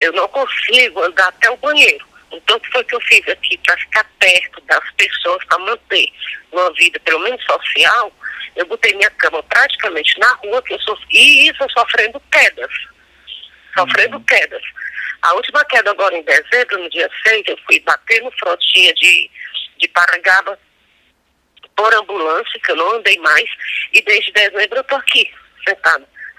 Eu não consigo andar até o banheiro. Então, o que foi que eu fiz aqui para ficar perto das pessoas, para manter uma vida, pelo menos social? Eu botei minha cama praticamente na rua, que eu sou, e isso sofrendo quedas. Sofrendo uhum. quedas. A última queda agora em dezembro, no dia 6, eu fui bater no frontinha de, de Parangaba por ambulância, que eu não andei mais, e desde dezembro eu tô aqui, sentada.